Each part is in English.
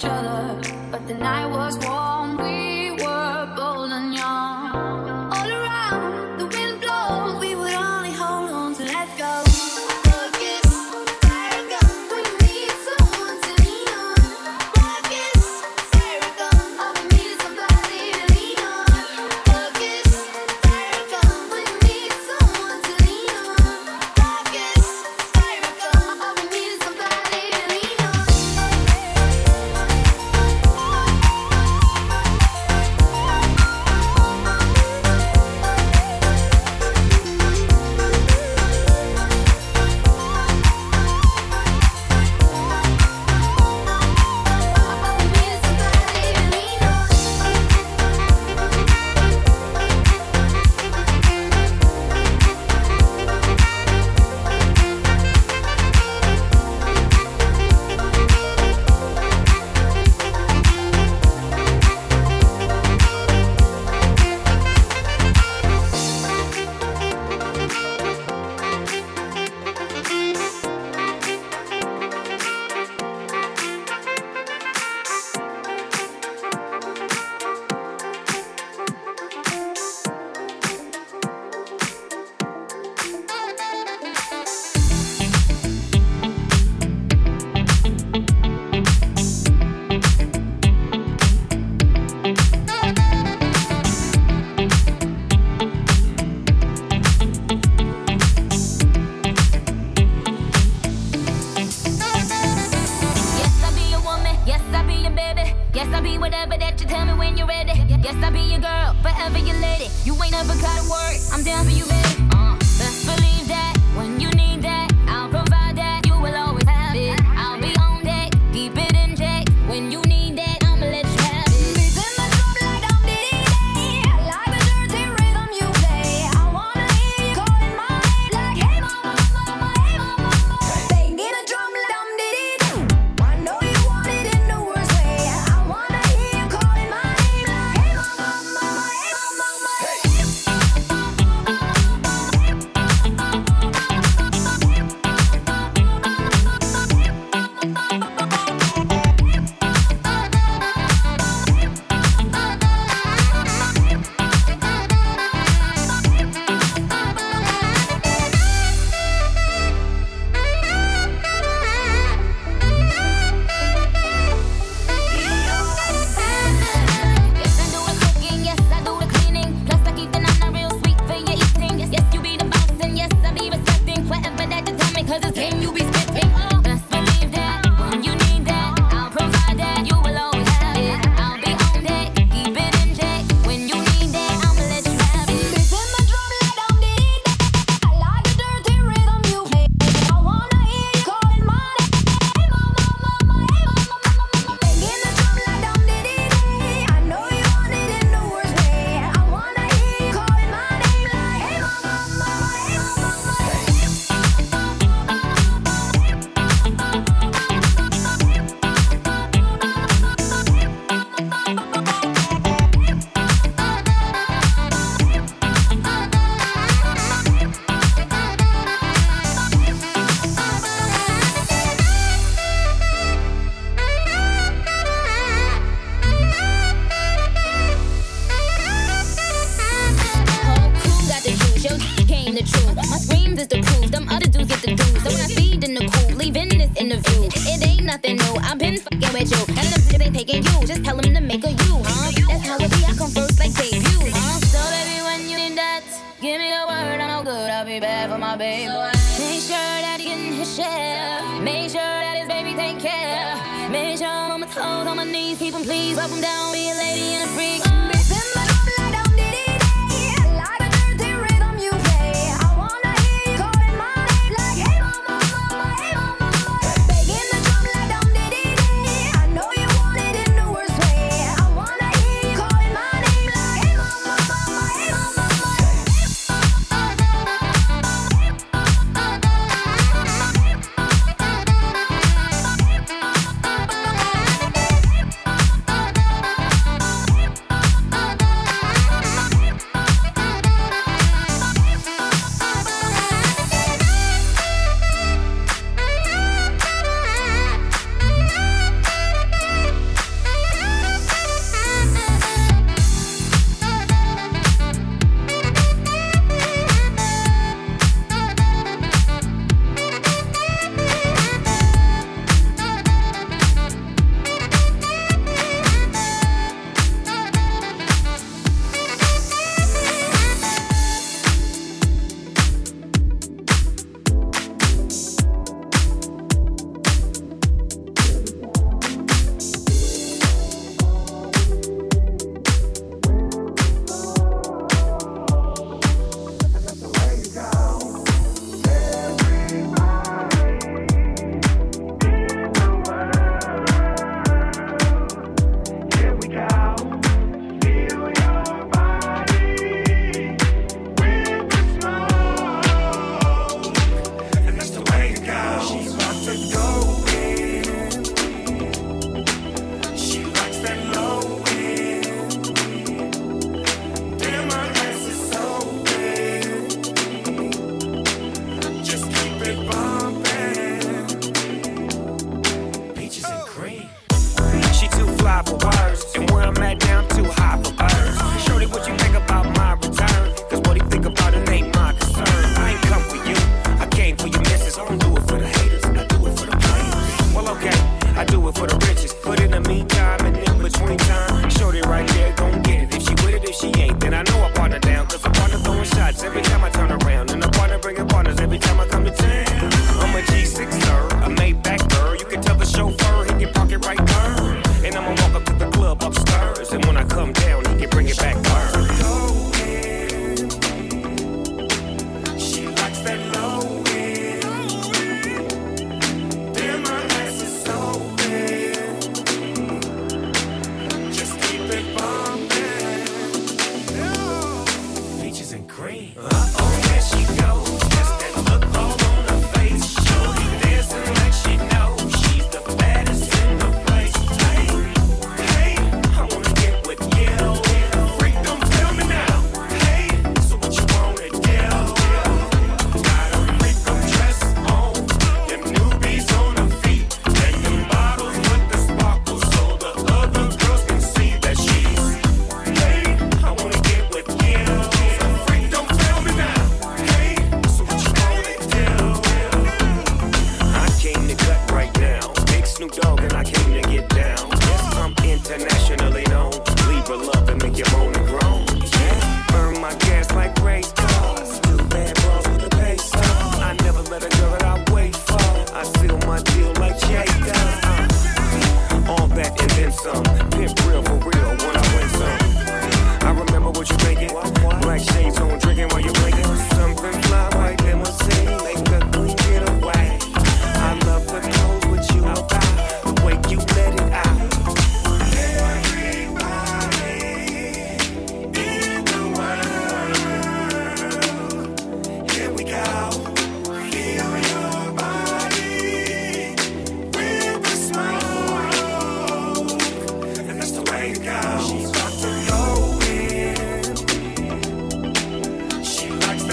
each other, but the night was warm.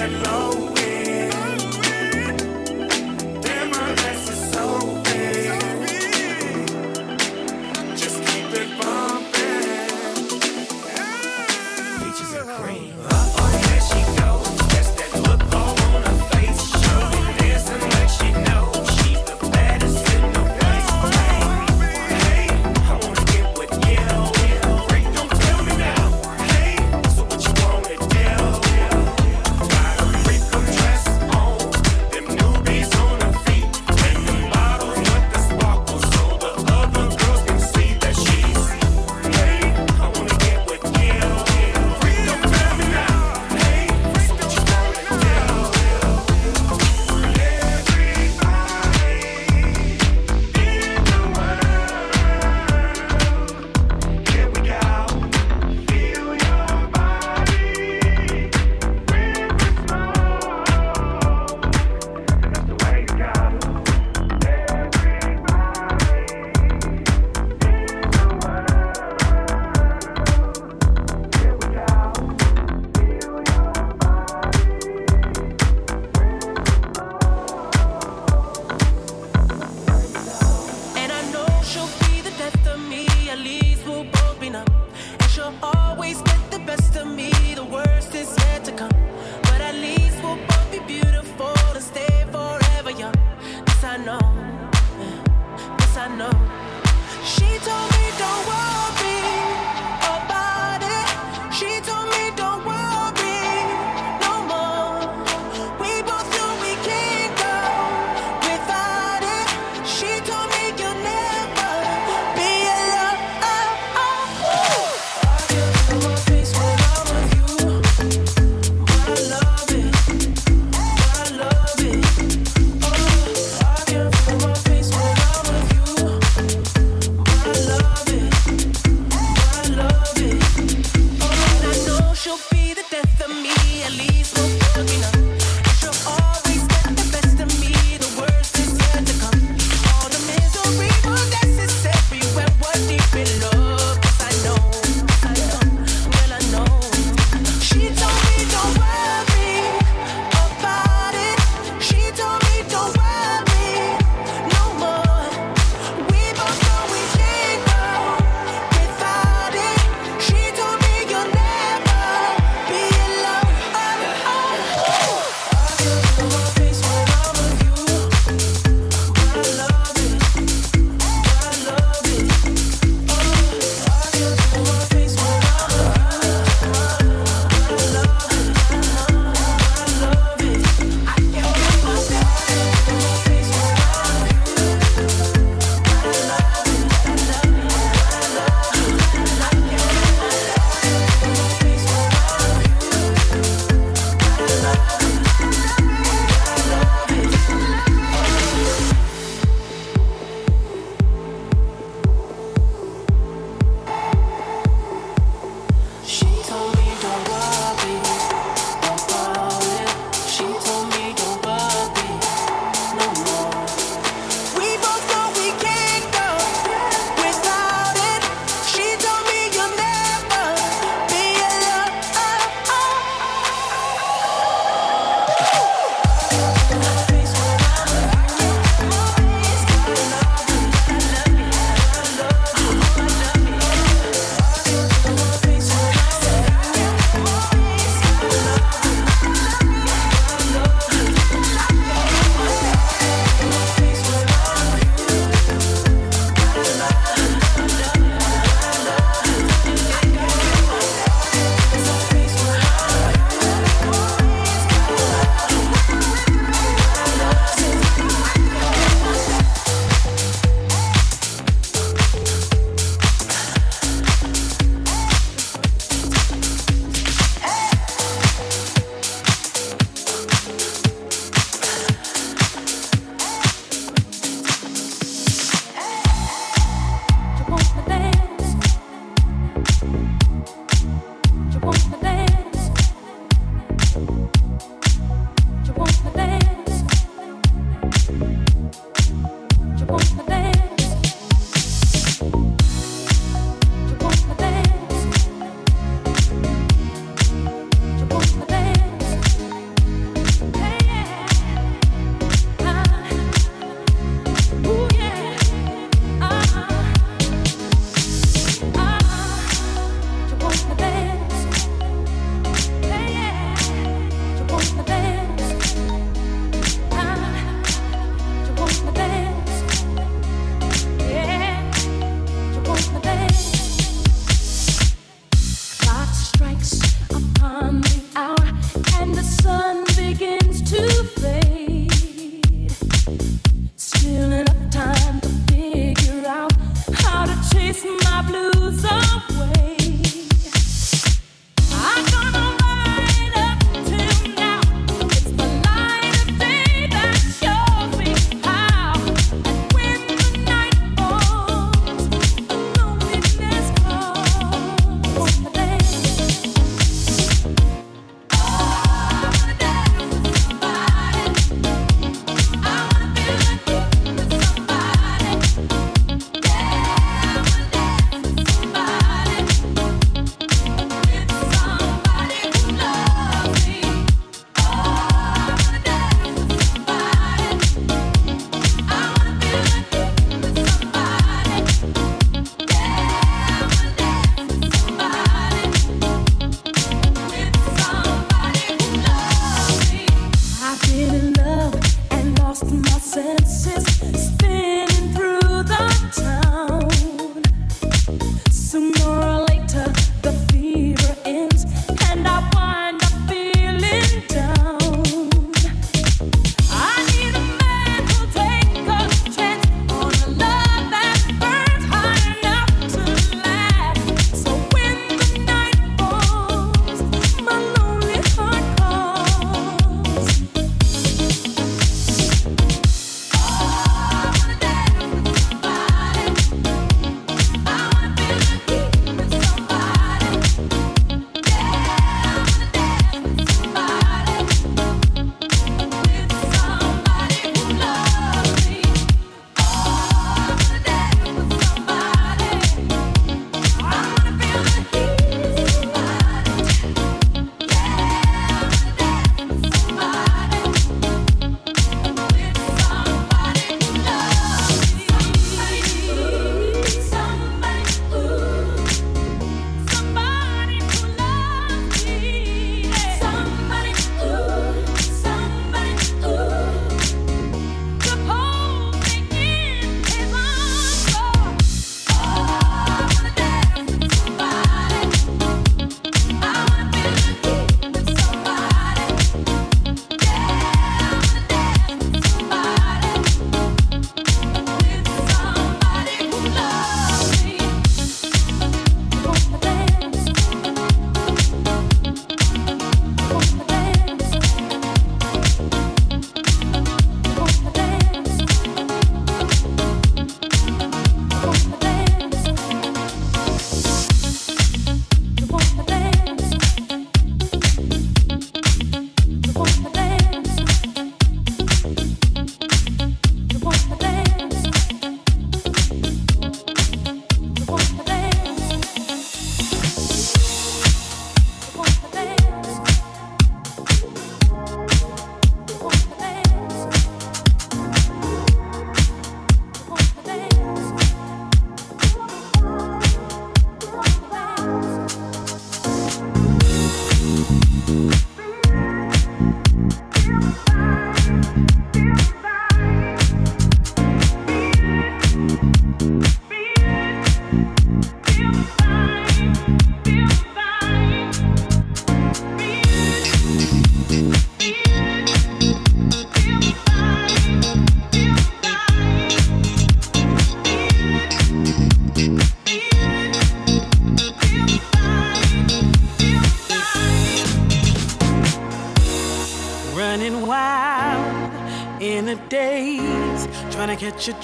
That low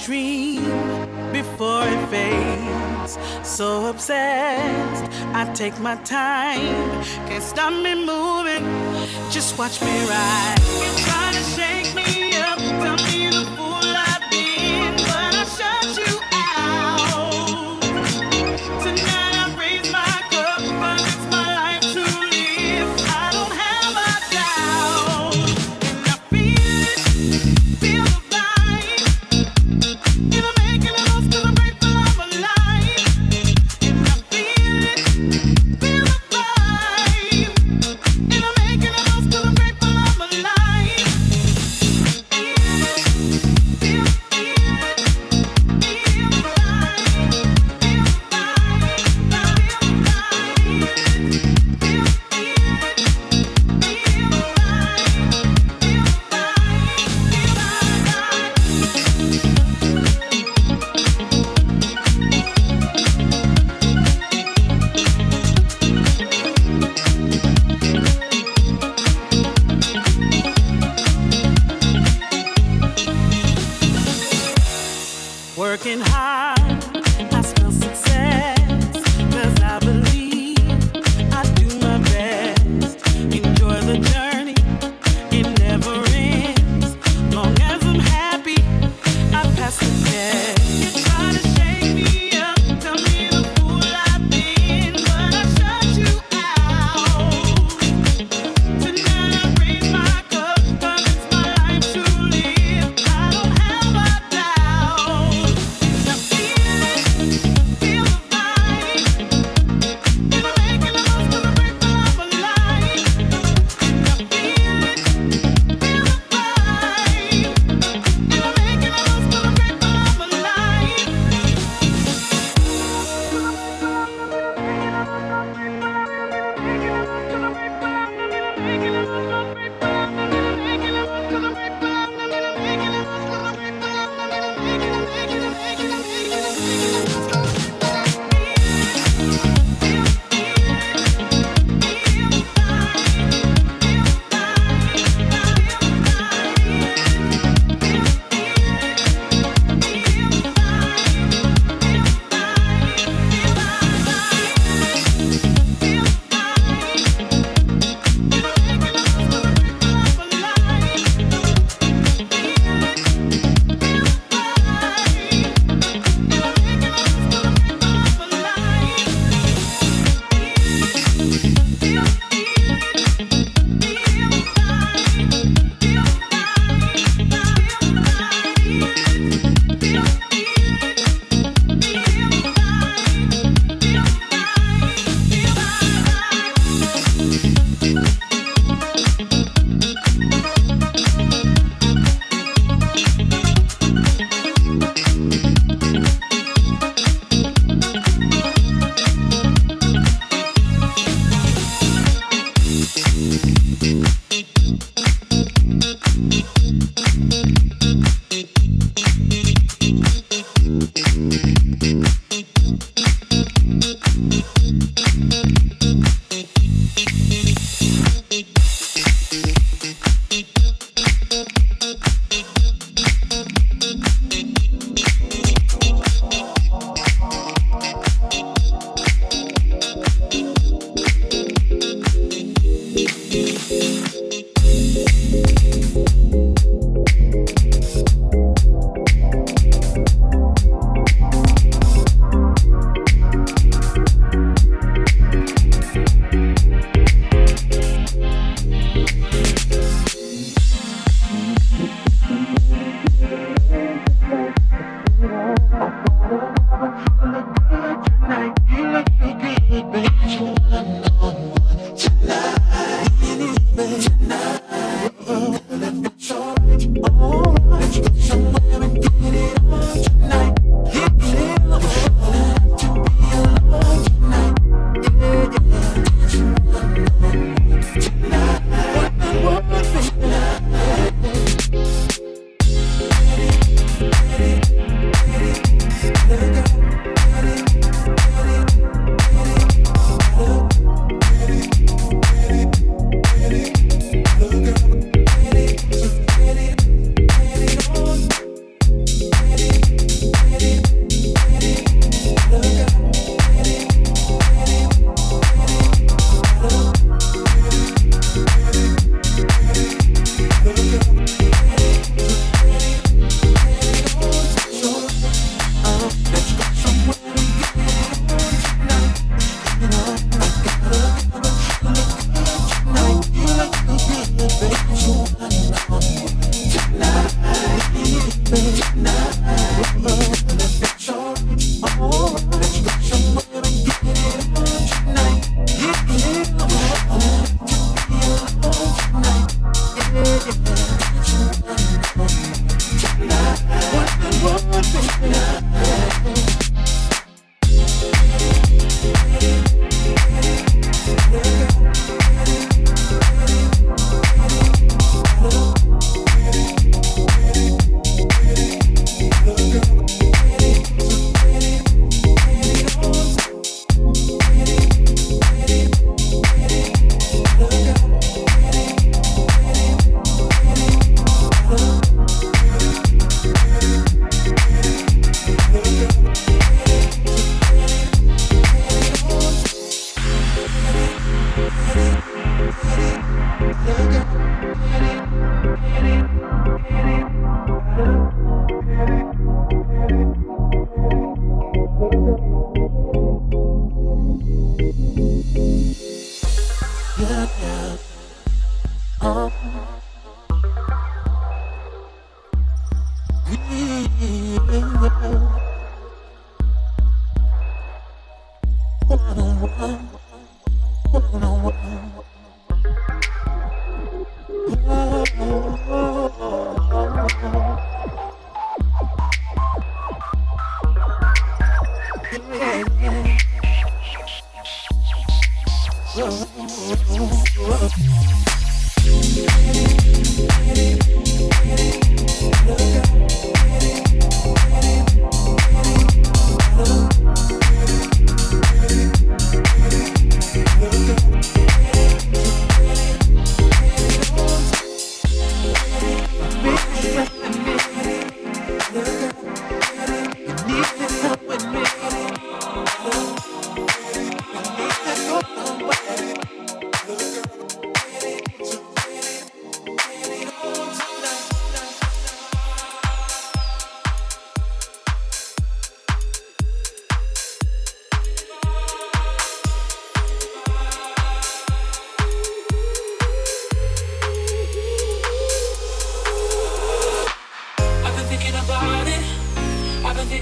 dream before it fades. So obsessed, I take my time, can't stop me moving. Just watch me ride. You're to shake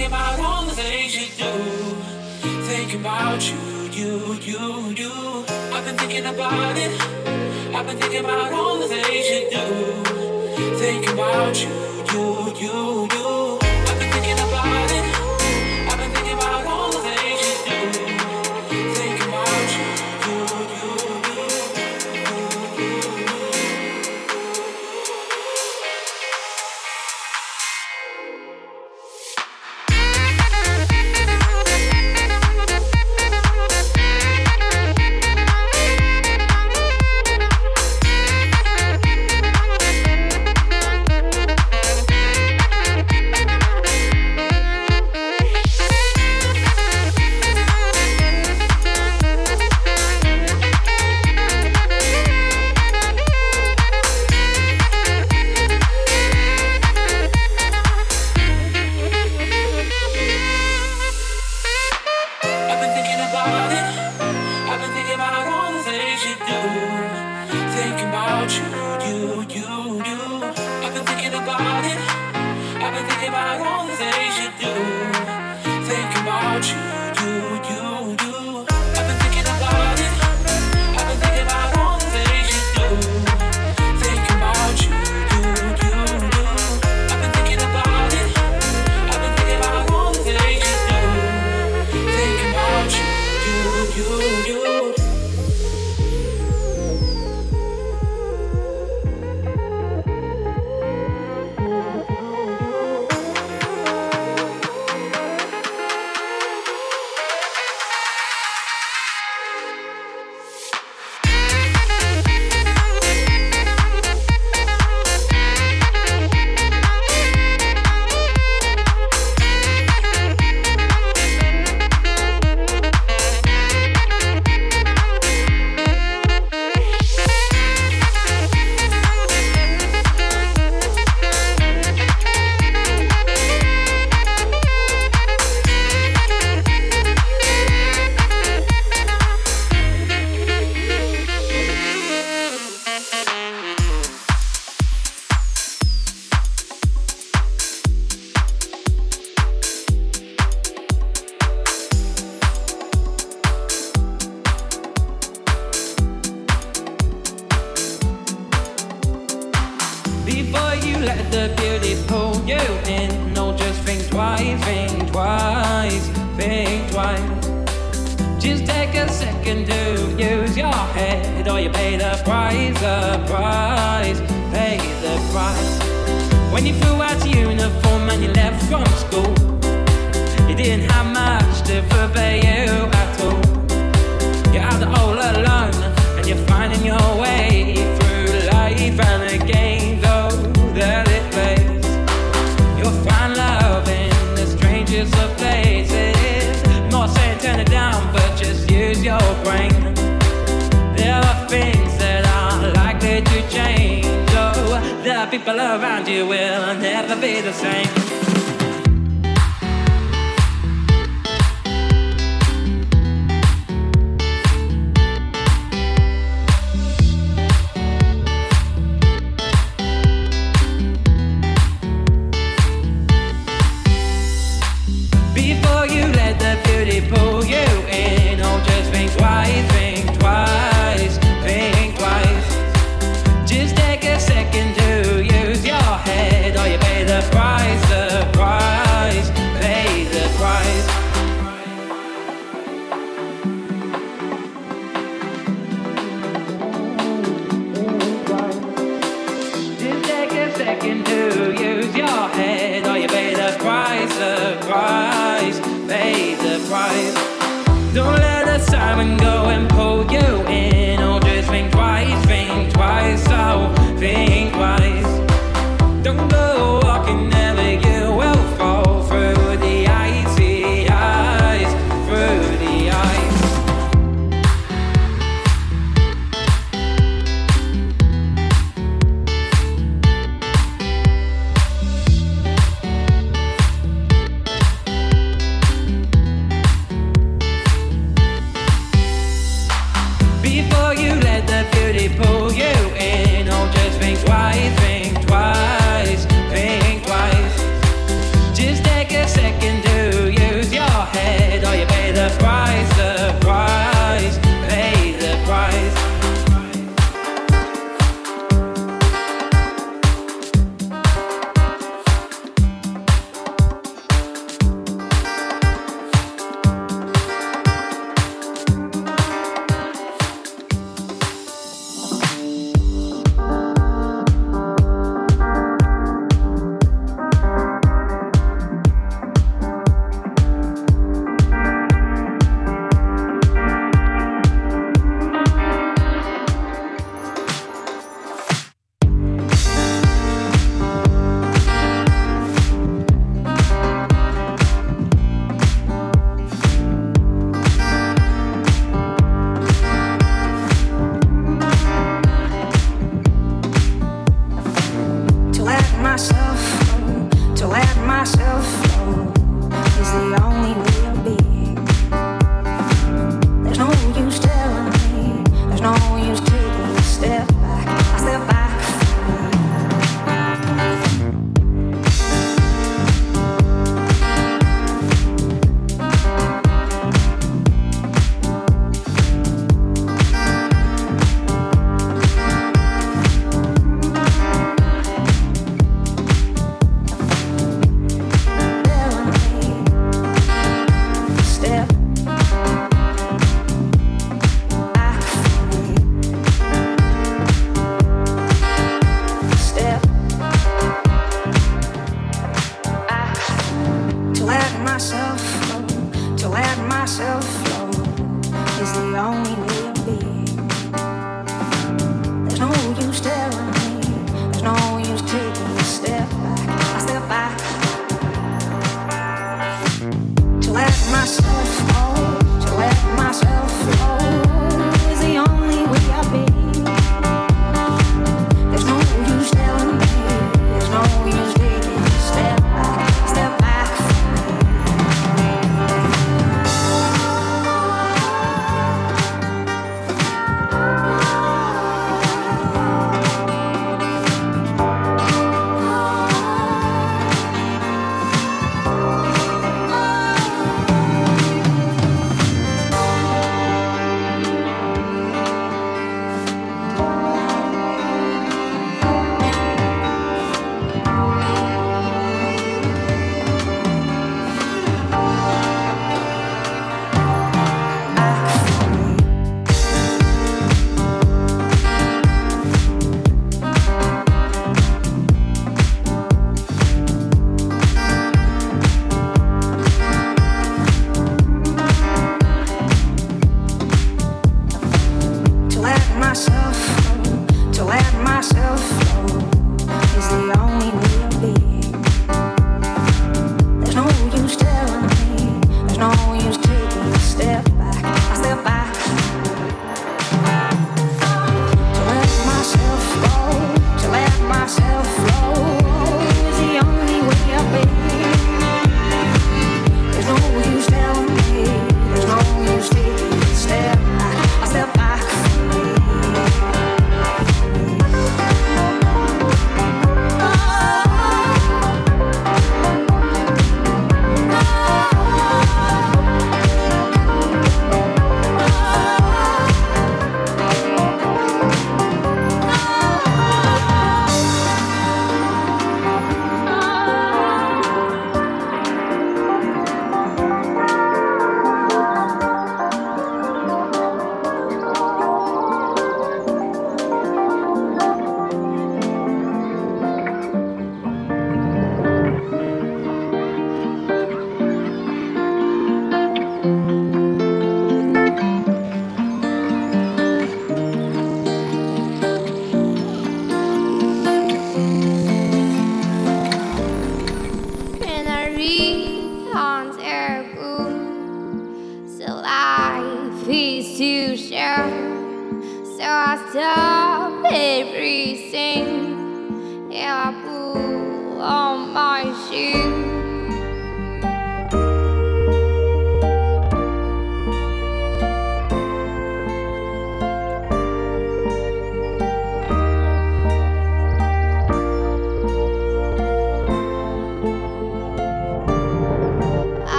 thinking about all the things you do. Thinking about you, you, you, you. I've been thinking about it. I've been thinking about all the things you do. Thinking about you, you, you, you. People around you will never be the same.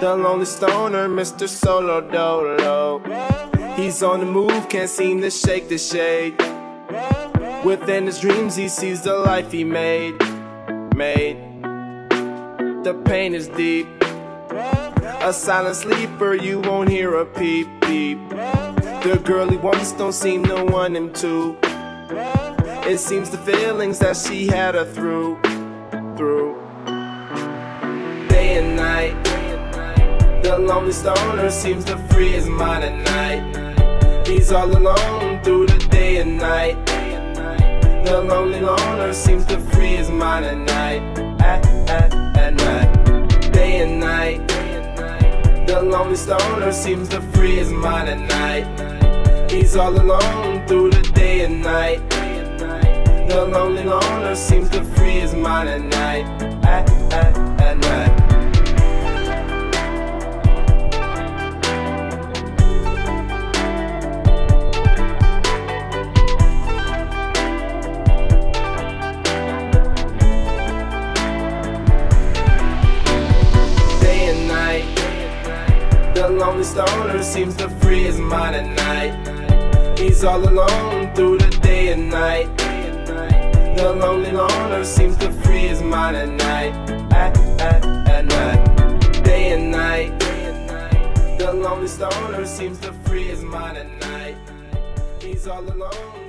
The lonely stoner, Mr. Solo Dolo. He's on the move, can't seem to shake the shade. Within his dreams, he sees the life he made. Made. The pain is deep. A silent sleeper, you won't hear a peep peep. The girl he wants don't seem to want him to. It seems the feelings that she had her through, through. Day and night, the lonely stoner seems to free his mind at night. He's all alone through the day and night. The lonely loner seems to free his mind at night, at, at, at night. Day and night, the lonely stoner seems to free his mind at night. He's all alone through the day and night. The lonely loner seems to free his mind at night, at, at, at night. Stoner seems to free his mind at night. He's all alone through the day and night. The lonely loner seems to free his mind at night, at, at, at night. Day and night, the lonely stoner seems to free his mind at night. He's all alone